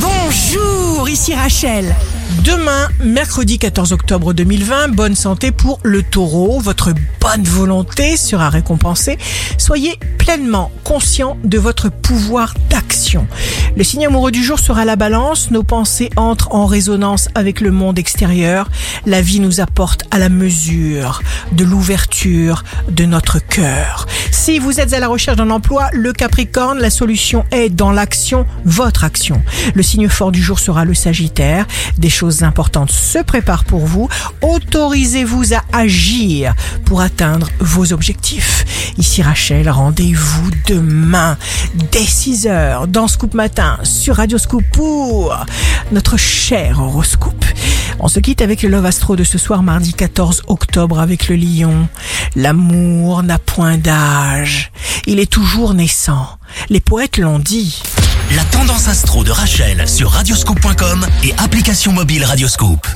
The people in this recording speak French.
Bonjour, ici Rachel. Demain, mercredi 14 octobre 2020, bonne santé pour le taureau. Votre bonne volonté sera récompensée. Soyez pleinement conscient de votre pouvoir d'action. Le signe amoureux du jour sera la balance. Nos pensées entrent en résonance avec le monde extérieur. La vie nous apporte à la mesure de l'ouverture de notre cœur. Si vous êtes à la recherche d'un emploi, le Capricorne, la solution est dans l'action, votre action. Le signe fort du jour sera le Sagittaire. Des choses importantes se préparent pour vous. Autorisez-vous à agir pour atteindre vos objectifs. Ici Rachel, rendez-vous demain dès 6h dans Scoop Matin sur Radio Scoop pour notre cher horoscope. On se quitte avec le Love Astro de ce soir mardi 14 octobre avec le lion. L'amour n'a point d'âge. Il est toujours naissant. Les poètes l'ont dit. La tendance astro de Rachel sur radioscope.com et application mobile Radioscope.